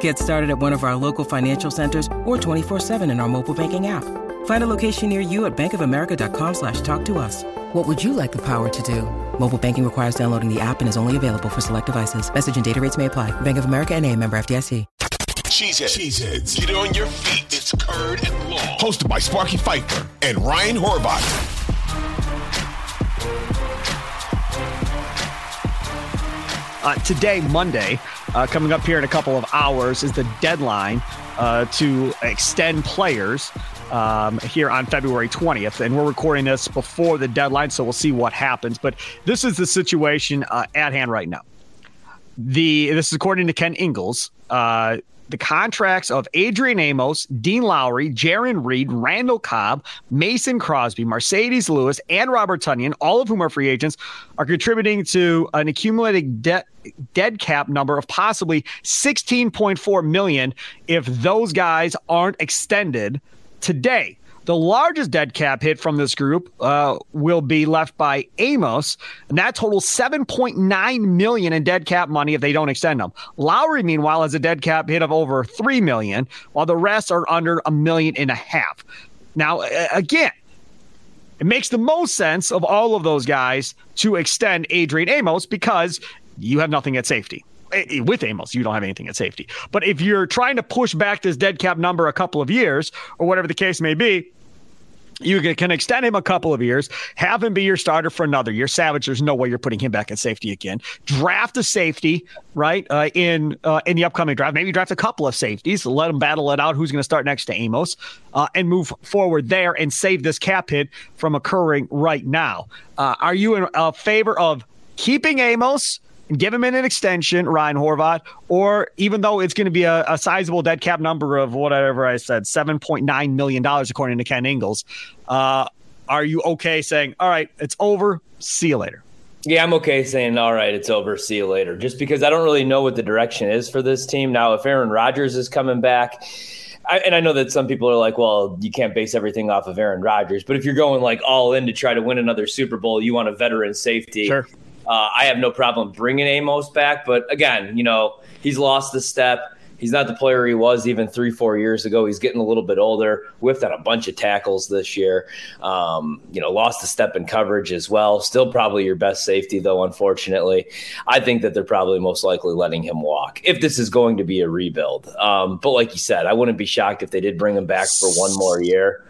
Get started at one of our local financial centers or 24-7 in our mobile banking app. Find a location near you at bankofamerica.com slash talk to us. What would you like the power to do? Mobile banking requires downloading the app and is only available for select devices. Message and data rates may apply. Bank of America and a member FDIC. Cheeseheads. Cheeseheads. Get on your feet. It's Curd and Long. Hosted by Sparky Fifer and Ryan Horvat. Uh, today, Monday, uh, coming up here in a couple of hours, is the deadline uh, to extend players um, here on February 20th. And we're recording this before the deadline, so we'll see what happens. But this is the situation uh, at hand right now. The This is according to Ken Ingalls. The contracts of Adrian Amos, Dean Lowry, Jarran Reed, Randall Cobb, Mason Crosby, Marcedes Lewis, and Robert Tonyan, all of whom are free agents, are contributing to an accumulated debt dead cap number of possibly 16.4 million if those guys aren't extended today. The largest dead cap hit from this group uh, will be left by Amos, and that totals 7.9 million in dead cap money if they don't extend them. Lowry, meanwhile, has a dead cap hit of over 3 million, while the rest are under a million and a half. Now, again, it makes the most sense of all of those guys to extend Adrian Amos because you have nothing at safety with Amos, you don't have anything at safety. But if you're trying to push back this dead cap number a couple of years, or whatever the case may be, you can extend him a couple of years, have him be your starter for another year. Savage, there's no way you're putting him back at safety again. Draft a safety, right? Uh, in uh, in the upcoming draft, maybe draft a couple of safeties, let them battle it out. Who's going to start next to Amos, uh, and move forward there and save this cap hit from occurring right now. Uh, are you in favor of keeping Amos? And give him an extension, Ryan Horvat, or even though it's going to be a, a sizable dead cap number of whatever I said, $7.9 million, according to Ken Ingalls, uh, are you okay saying, all right, it's over, see you later? Yeah, I'm okay saying, all right, it's over, see you later, just because I don't really know what the direction is for this team. Now, if Aaron Rodgers is coming back, I, and I know that some people are like, well, you can't base everything off of Aaron Rodgers, but if you're going like all in to try to win another Super Bowl, you want a veteran safety. Sure. Uh, I have no problem bringing Amos back, but again, you know, he's lost the step. He's not the player he was even three, four years ago. He's getting a little bit older. Whiffed on a bunch of tackles this year. Um, you know, lost a step in coverage as well. Still probably your best safety, though, unfortunately. I think that they're probably most likely letting him walk if this is going to be a rebuild. Um, but like you said, I wouldn't be shocked if they did bring him back for one more year.